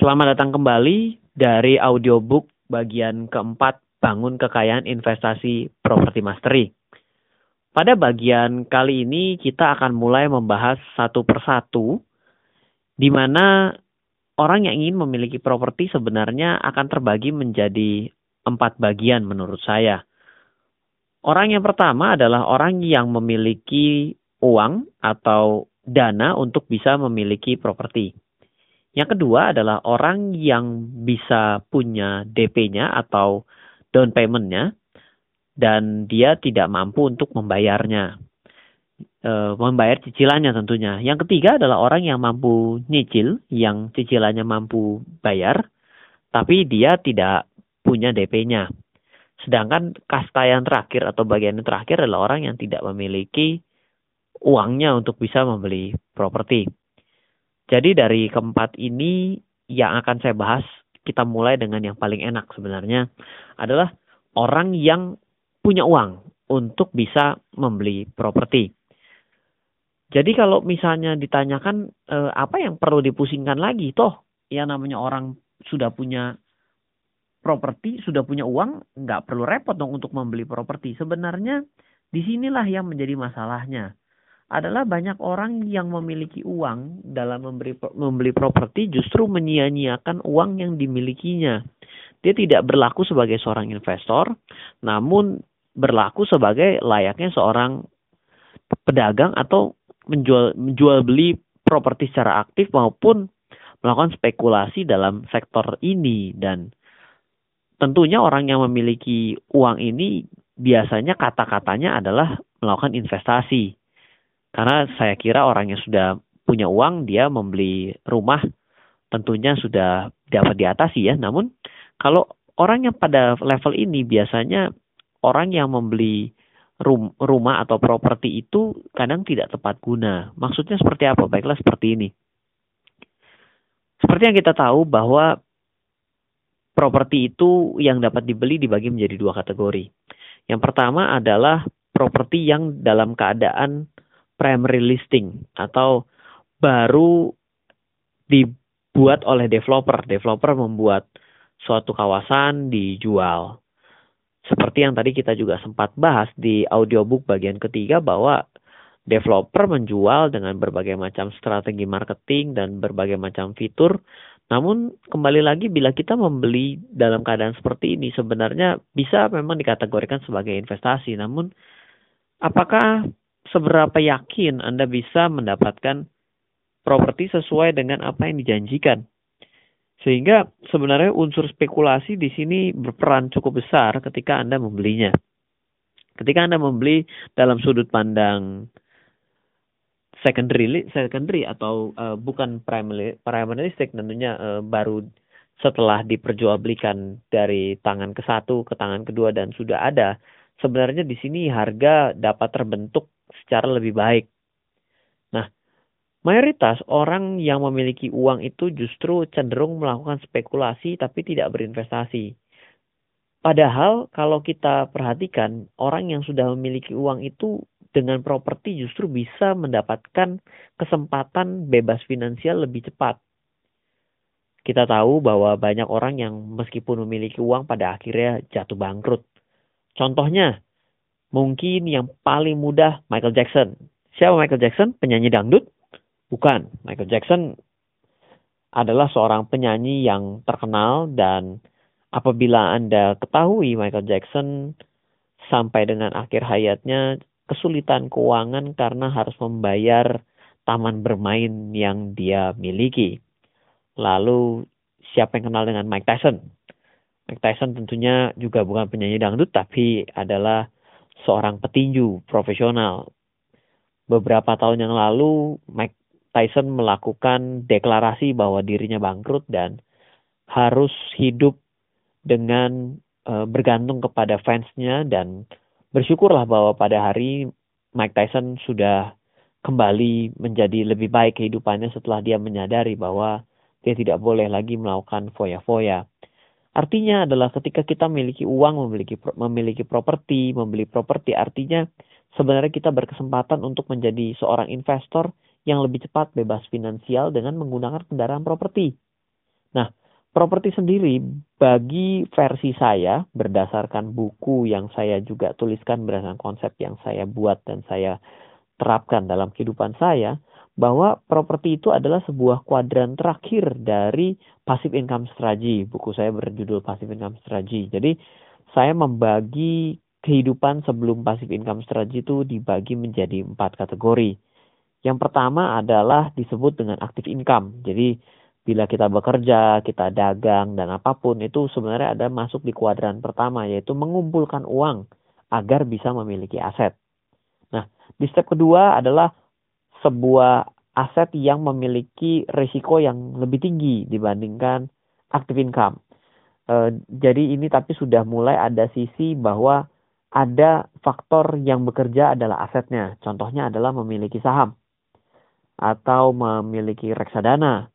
Selamat datang kembali dari audiobook bagian keempat Bangun Kekayaan Investasi Properti Mastery. Pada bagian kali ini kita akan mulai membahas satu persatu di mana orang yang ingin memiliki properti sebenarnya akan terbagi menjadi empat bagian menurut saya. Orang yang pertama adalah orang yang memiliki uang atau dana untuk bisa memiliki properti. Yang kedua adalah orang yang bisa punya DP-nya atau down payment-nya dan dia tidak mampu untuk membayarnya. E, membayar cicilannya tentunya. Yang ketiga adalah orang yang mampu nyicil, yang cicilannya mampu bayar, tapi dia tidak punya DP-nya. Sedangkan kasta yang terakhir atau bagian yang terakhir adalah orang yang tidak memiliki uangnya untuk bisa membeli properti. Jadi dari keempat ini yang akan saya bahas, kita mulai dengan yang paling enak sebenarnya adalah orang yang punya uang untuk bisa membeli properti. Jadi kalau misalnya ditanyakan eh, apa yang perlu dipusingkan lagi, toh yang namanya orang sudah punya properti, sudah punya uang, nggak perlu repot dong untuk membeli properti. Sebenarnya di sinilah yang menjadi masalahnya adalah banyak orang yang memiliki uang dalam memberi membeli properti justru menyia-nyiakan uang yang dimilikinya. Dia tidak berlaku sebagai seorang investor, namun berlaku sebagai layaknya seorang pedagang atau menjual menjual beli properti secara aktif maupun melakukan spekulasi dalam sektor ini dan tentunya orang yang memiliki uang ini biasanya kata-katanya adalah melakukan investasi karena saya kira orang yang sudah punya uang, dia membeli rumah tentunya sudah dapat diatasi ya. Namun kalau orang yang pada level ini biasanya orang yang membeli rum rumah atau properti itu kadang tidak tepat guna. Maksudnya seperti apa? Baiklah seperti ini. Seperti yang kita tahu bahwa properti itu yang dapat dibeli dibagi menjadi dua kategori. Yang pertama adalah properti yang dalam keadaan primary listing atau baru dibuat oleh developer. Developer membuat suatu kawasan dijual. Seperti yang tadi kita juga sempat bahas di audiobook bagian ketiga bahwa developer menjual dengan berbagai macam strategi marketing dan berbagai macam fitur. Namun kembali lagi bila kita membeli dalam keadaan seperti ini sebenarnya bisa memang dikategorikan sebagai investasi. Namun apakah seberapa yakin Anda bisa mendapatkan properti sesuai dengan apa yang dijanjikan. Sehingga sebenarnya unsur spekulasi di sini berperan cukup besar ketika Anda membelinya. Ketika Anda membeli dalam sudut pandang secondary secondary atau uh, bukan primary primaristic tentunya uh, baru setelah diperjualbelikan dari tangan ke satu ke tangan kedua dan sudah ada sebenarnya di sini harga dapat terbentuk secara lebih baik. Nah, mayoritas orang yang memiliki uang itu justru cenderung melakukan spekulasi tapi tidak berinvestasi. Padahal kalau kita perhatikan orang yang sudah memiliki uang itu dengan properti justru bisa mendapatkan kesempatan bebas finansial lebih cepat. Kita tahu bahwa banyak orang yang meskipun memiliki uang pada akhirnya jatuh bangkrut. Contohnya, Mungkin yang paling mudah Michael Jackson. Siapa Michael Jackson? Penyanyi dangdut? Bukan. Michael Jackson adalah seorang penyanyi yang terkenal dan apabila Anda ketahui Michael Jackson sampai dengan akhir hayatnya kesulitan keuangan karena harus membayar taman bermain yang dia miliki. Lalu siapa yang kenal dengan Mike Tyson? Mike Tyson tentunya juga bukan penyanyi dangdut tapi adalah seorang petinju profesional. Beberapa tahun yang lalu, Mike Tyson melakukan deklarasi bahwa dirinya bangkrut dan harus hidup dengan e, bergantung kepada fansnya dan bersyukurlah bahwa pada hari Mike Tyson sudah kembali menjadi lebih baik kehidupannya setelah dia menyadari bahwa dia tidak boleh lagi melakukan foya-foya. Artinya adalah ketika kita memiliki uang, memiliki memiliki properti, membeli properti, artinya sebenarnya kita berkesempatan untuk menjadi seorang investor yang lebih cepat bebas finansial dengan menggunakan kendaraan properti. Nah, properti sendiri bagi versi saya berdasarkan buku yang saya juga tuliskan berdasarkan konsep yang saya buat dan saya terapkan dalam kehidupan saya bahwa properti itu adalah sebuah kuadran terakhir dari passive income strategy. Buku saya berjudul passive income strategy. Jadi saya membagi kehidupan sebelum passive income strategy itu dibagi menjadi empat kategori. Yang pertama adalah disebut dengan active income. Jadi bila kita bekerja, kita dagang dan apa pun itu sebenarnya ada masuk di kuadran pertama yaitu mengumpulkan uang agar bisa memiliki aset. Nah, di step kedua adalah sebuah aset yang memiliki risiko yang lebih tinggi dibandingkan active income. E, jadi ini tapi sudah mulai ada sisi bahwa ada faktor yang bekerja adalah asetnya. Contohnya adalah memiliki saham atau memiliki reksadana.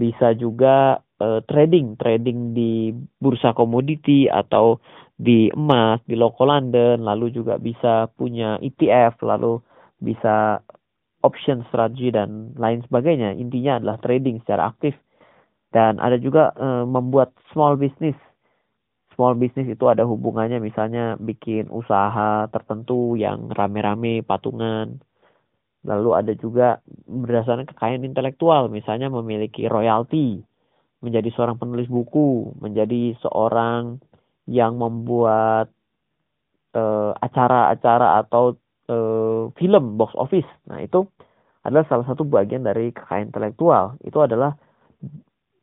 Bisa juga e, trading, trading di bursa komoditi atau di emas, di local London, lalu juga bisa punya ETF, lalu bisa option strategi dan lain sebagainya. Intinya adalah trading secara aktif. Dan ada juga e, membuat small business. Small business itu ada hubungannya misalnya bikin usaha tertentu yang rame-rame patungan. Lalu ada juga berdasarkan kekayaan intelektual, misalnya memiliki royalti, menjadi seorang penulis buku, menjadi seorang yang membuat eh, acara-acara atau uh, film box office. Nah, itu adalah salah satu bagian dari kekayaan intelektual. Itu adalah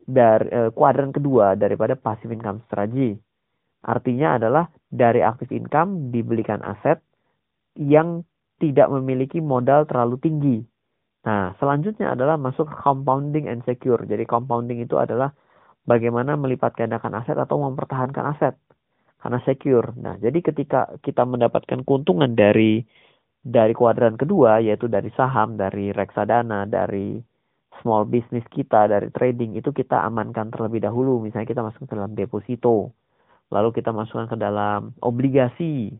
dari uh, kuadran kedua daripada passive income strategy. Artinya adalah dari active income dibelikan aset yang tidak memiliki modal terlalu tinggi. Nah, selanjutnya adalah masuk compounding and secure. Jadi compounding itu adalah bagaimana melipat gandakan aset atau mempertahankan aset karena secure. Nah, jadi ketika kita mendapatkan keuntungan dari dari kuadran kedua yaitu dari saham, dari reksadana, dari small business kita, dari trading itu kita amankan terlebih dahulu. Misalnya kita masuk ke dalam deposito, lalu kita masukkan ke dalam obligasi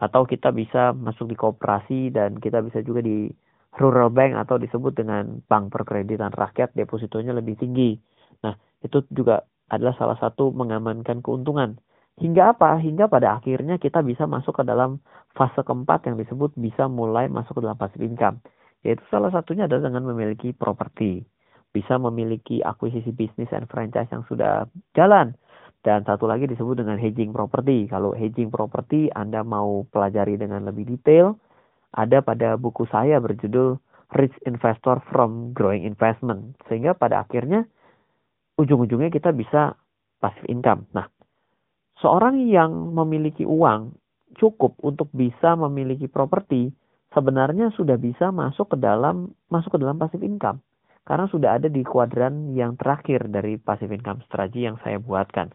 atau kita bisa masuk di kooperasi dan kita bisa juga di rural bank atau disebut dengan bank perkreditan rakyat depositonya lebih tinggi. Nah, itu juga adalah salah satu mengamankan keuntungan. Hingga apa? Hingga pada akhirnya kita bisa masuk ke dalam fase keempat yang disebut bisa mulai masuk ke dalam passive income. Yaitu salah satunya adalah dengan memiliki properti. Bisa memiliki akuisisi bisnis dan franchise yang sudah jalan. Dan satu lagi disebut dengan hedging property. Kalau hedging property Anda mau pelajari dengan lebih detail, ada pada buku saya berjudul Rich Investor from Growing Investment. Sehingga pada akhirnya ujung-ujungnya kita bisa passive income. Nah, seorang yang memiliki uang cukup untuk bisa memiliki properti sebenarnya sudah bisa masuk ke dalam masuk ke dalam passive income karena sudah ada di kuadran yang terakhir dari passive income strategy yang saya buatkan.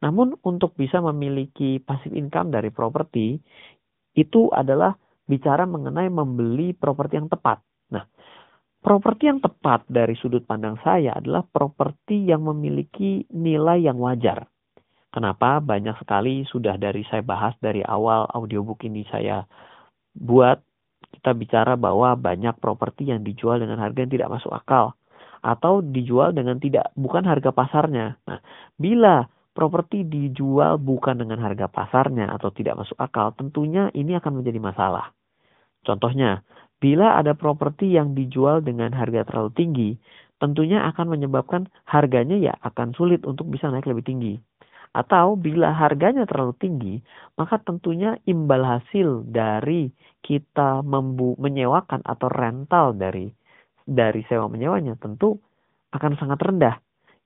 Namun untuk bisa memiliki passive income dari properti itu adalah bicara mengenai membeli properti yang tepat. Nah, properti yang tepat dari sudut pandang saya adalah properti yang memiliki nilai yang wajar. Kenapa? Banyak sekali sudah dari saya bahas dari awal audiobook ini saya buat kita bicara bahwa banyak properti yang dijual dengan harga yang tidak masuk akal atau dijual dengan tidak bukan harga pasarnya. Nah, bila properti dijual bukan dengan harga pasarnya atau tidak masuk akal, tentunya ini akan menjadi masalah. Contohnya, bila ada properti yang dijual dengan harga terlalu tinggi, tentunya akan menyebabkan harganya ya akan sulit untuk bisa naik lebih tinggi. Atau bila harganya terlalu tinggi, maka tentunya imbal hasil dari kita membu menyewakan atau rental dari dari sewa menyewanya tentu akan sangat rendah.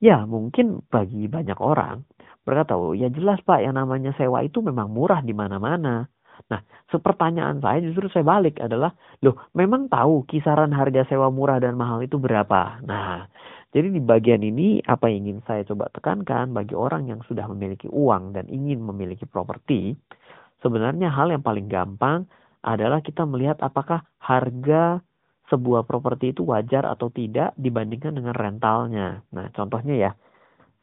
Ya, mungkin bagi banyak orang mereka tahu, ya jelas Pak, yang namanya sewa itu memang murah di mana-mana. Nah, sepertanyaan saya justru saya balik adalah, loh, memang tahu kisaran harga sewa murah dan mahal itu berapa? Nah, jadi di bagian ini apa yang ingin saya coba tekankan bagi orang yang sudah memiliki uang dan ingin memiliki properti, sebenarnya hal yang paling gampang adalah kita melihat apakah harga sebuah properti itu wajar atau tidak dibandingkan dengan rentalnya. Nah, contohnya ya,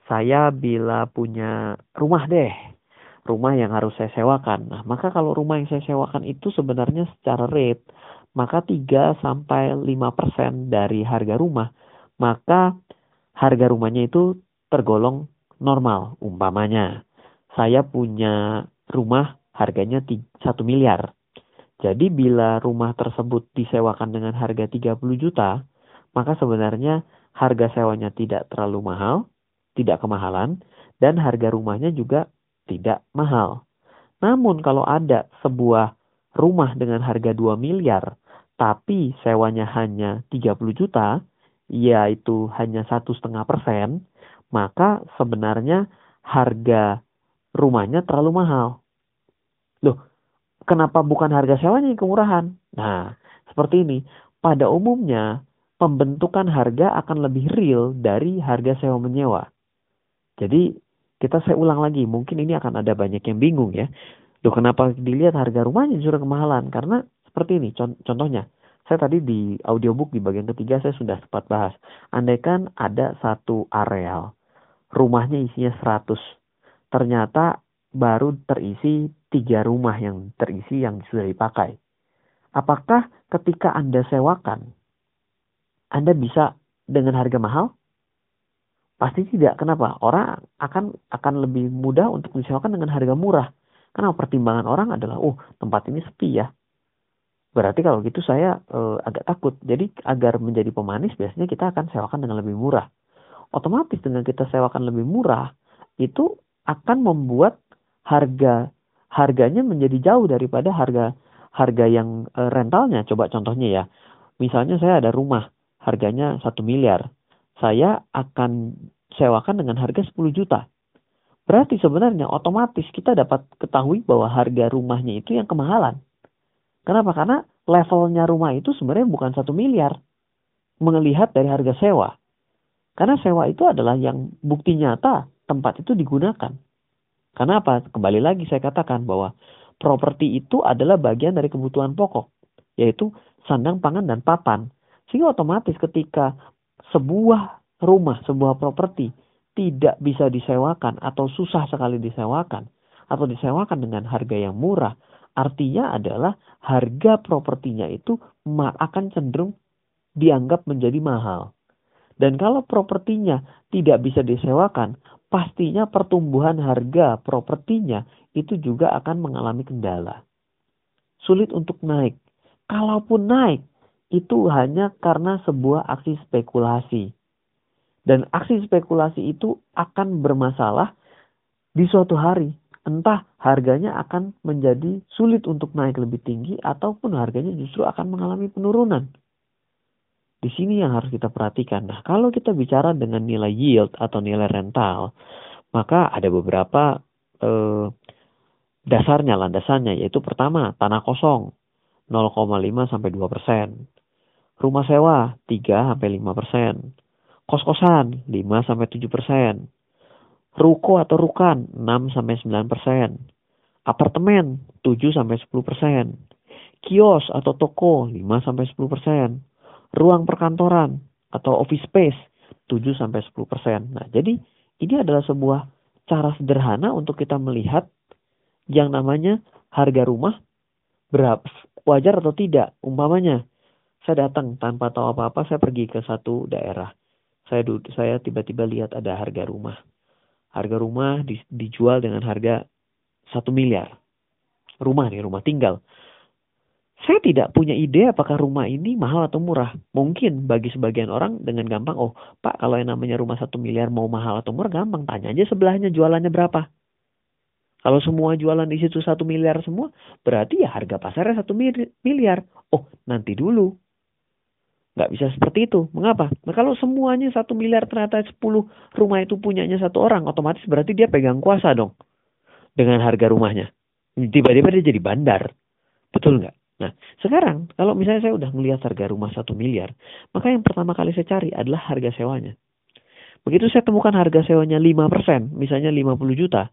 saya bila punya rumah deh, rumah yang harus saya sewakan. Nah, maka kalau rumah yang saya sewakan itu sebenarnya secara rate, maka 3 sampai 5% dari harga rumah maka harga rumahnya itu tergolong normal. Umpamanya, saya punya rumah harganya 1 miliar. Jadi bila rumah tersebut disewakan dengan harga 30 juta, maka sebenarnya harga sewanya tidak terlalu mahal, tidak kemahalan, dan harga rumahnya juga tidak mahal. Namun kalau ada sebuah rumah dengan harga 2 miliar, tapi sewanya hanya 30 juta, yaitu hanya satu setengah persen, maka sebenarnya harga rumahnya terlalu mahal. Loh, Kenapa bukan harga sewanya yang kemurahan? Nah, seperti ini. Pada umumnya, pembentukan harga akan lebih real dari harga sewa menyewa. Jadi, kita saya ulang lagi. Mungkin ini akan ada banyak yang bingung ya. Loh, kenapa dilihat harga rumahnya justru kemahalan? Karena seperti ini, contohnya. Saya tadi di audiobook di bagian ketiga saya sudah sempat bahas. Andaikan ada satu areal, rumahnya isinya 100. Ternyata baru terisi tiga rumah yang terisi yang sudah dipakai. Apakah ketika Anda sewakan, Anda bisa dengan harga mahal? Pasti tidak. Kenapa? Orang akan akan lebih mudah untuk disewakan dengan harga murah. Karena pertimbangan orang adalah, oh tempat ini sepi ya. Berarti kalau gitu saya e, agak takut. Jadi agar menjadi pemanis biasanya kita akan sewakan dengan lebih murah. Otomatis dengan kita sewakan lebih murah, itu akan membuat harga harganya menjadi jauh daripada harga harga yang e, rentalnya. Coba contohnya ya. Misalnya saya ada rumah harganya satu miliar. Saya akan sewakan dengan harga 10 juta. Berarti sebenarnya otomatis kita dapat ketahui bahwa harga rumahnya itu yang kemahalan. Kenapa? Karena levelnya rumah itu sebenarnya bukan satu miliar. Melihat dari harga sewa. Karena sewa itu adalah yang bukti nyata tempat itu digunakan. Karena apa? Kembali lagi saya katakan bahwa properti itu adalah bagian dari kebutuhan pokok, yaitu sandang, pangan, dan papan. Sehingga otomatis ketika sebuah rumah, sebuah properti tidak bisa disewakan atau susah sekali disewakan, atau disewakan dengan harga yang murah, artinya adalah harga propertinya itu akan cenderung dianggap menjadi mahal. Dan kalau propertinya tidak bisa disewakan, pastinya pertumbuhan harga propertinya itu juga akan mengalami kendala. Sulit untuk naik. Kalaupun naik, itu hanya karena sebuah aksi spekulasi. Dan aksi spekulasi itu akan bermasalah di suatu hari. Entah harganya akan menjadi sulit untuk naik lebih tinggi ataupun harganya justru akan mengalami penurunan. Di sini yang harus kita perhatikan. Nah, kalau kita bicara dengan nilai yield atau nilai rental, maka ada beberapa eh, dasarnya, landasannya, yaitu pertama, tanah kosong 0,5 sampai 2 persen. Rumah sewa 3 sampai 5 persen. Kos-kosan 5 sampai 7 persen. Ruko atau rukan 6 sampai 9 persen. Apartemen 7 sampai 10 persen. Kios atau toko 5 sampai 10 persen ruang perkantoran atau office space 7 sampai 10%. Nah, jadi ini adalah sebuah cara sederhana untuk kita melihat yang namanya harga rumah berapa wajar atau tidak. Umpamanya saya datang tanpa tahu apa-apa, saya pergi ke satu daerah. Saya saya tiba-tiba lihat ada harga rumah. Harga rumah dijual dengan harga satu miliar. Rumah nih, rumah tinggal. Saya tidak punya ide apakah rumah ini mahal atau murah. Mungkin bagi sebagian orang dengan gampang, oh pak kalau yang namanya rumah satu miliar mau mahal atau murah gampang. Tanya aja sebelahnya jualannya berapa. Kalau semua jualan di situ satu miliar semua, berarti ya harga pasarnya satu miliar. Oh nanti dulu. Nggak bisa seperti itu. Mengapa? Nah, kalau semuanya satu miliar ternyata sepuluh rumah itu punyanya satu orang, otomatis berarti dia pegang kuasa dong. Dengan harga rumahnya. Tiba-tiba dia jadi bandar. Betul nggak? Nah, sekarang kalau misalnya saya udah melihat harga rumah satu miliar, maka yang pertama kali saya cari adalah harga sewanya. Begitu saya temukan harga sewanya 5%, misalnya 50 juta,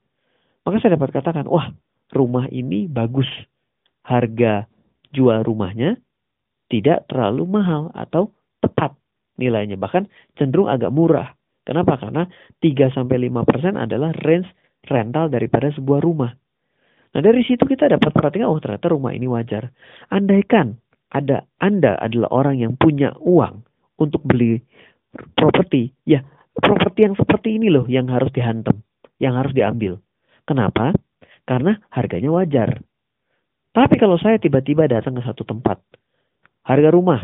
maka saya dapat katakan, wah rumah ini bagus. Harga jual rumahnya tidak terlalu mahal atau tepat nilainya. Bahkan cenderung agak murah. Kenapa? Karena 3-5% adalah range rental daripada sebuah rumah. Nah dari situ kita dapat perhatikan, oh ternyata rumah ini wajar. Andaikan ada Anda adalah orang yang punya uang untuk beli properti, ya properti yang seperti ini loh yang harus dihantam, yang harus diambil. Kenapa? Karena harganya wajar. Tapi kalau saya tiba-tiba datang ke satu tempat, harga rumah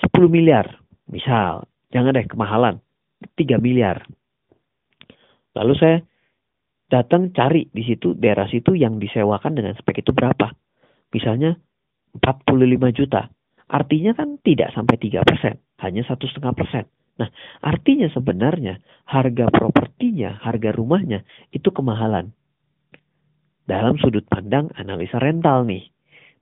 10 miliar, misal, jangan deh kemahalan, 3 miliar. Lalu saya datang cari di situ daerah situ yang disewakan dengan spek itu berapa. Misalnya 45 juta. Artinya kan tidak sampai 3 persen, hanya satu setengah persen. Nah, artinya sebenarnya harga propertinya, harga rumahnya itu kemahalan. Dalam sudut pandang analisa rental nih.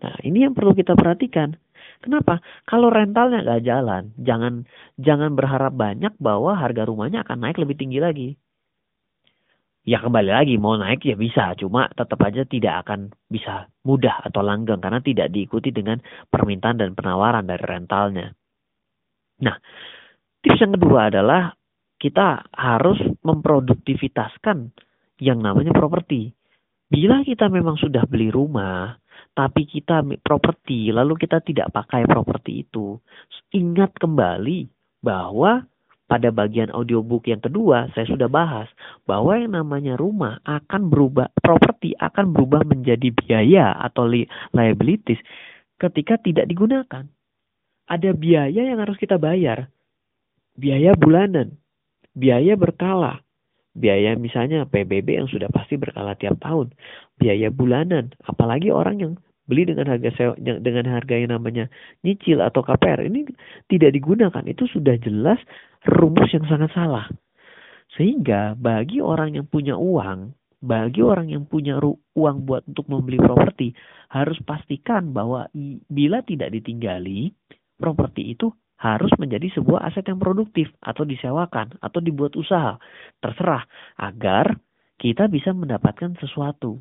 Nah, ini yang perlu kita perhatikan. Kenapa? Kalau rentalnya nggak jalan, jangan jangan berharap banyak bahwa harga rumahnya akan naik lebih tinggi lagi. Ya kembali lagi mau naik ya bisa, cuma tetap aja tidak akan bisa mudah atau langgeng karena tidak diikuti dengan permintaan dan penawaran dari rentalnya. Nah, Tips yang kedua adalah kita harus memproduktivitaskan yang namanya properti. Bila kita memang sudah beli rumah, tapi kita properti, lalu kita tidak pakai properti itu, ingat kembali bahwa pada bagian audiobook yang kedua saya sudah bahas bahwa yang namanya rumah akan berubah properti akan berubah menjadi biaya atau liabilities ketika tidak digunakan. Ada biaya yang harus kita bayar. Biaya bulanan, biaya berkala, biaya misalnya PBB yang sudah pasti berkala tiap tahun, biaya bulanan, apalagi orang yang beli dengan harga sewa, dengan harga yang namanya nyicil atau KPR ini tidak digunakan itu sudah jelas rumus yang sangat salah. Sehingga bagi orang yang punya uang, bagi orang yang punya uang buat untuk membeli properti harus pastikan bahwa bila tidak ditinggali properti itu harus menjadi sebuah aset yang produktif atau disewakan atau dibuat usaha. Terserah agar kita bisa mendapatkan sesuatu.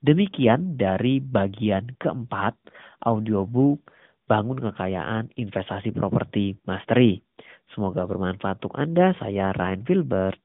Demikian dari bagian keempat audiobook Bangun Kekayaan Investasi Properti Mastery. Semoga bermanfaat untuk Anda. Saya Ryan Filbert.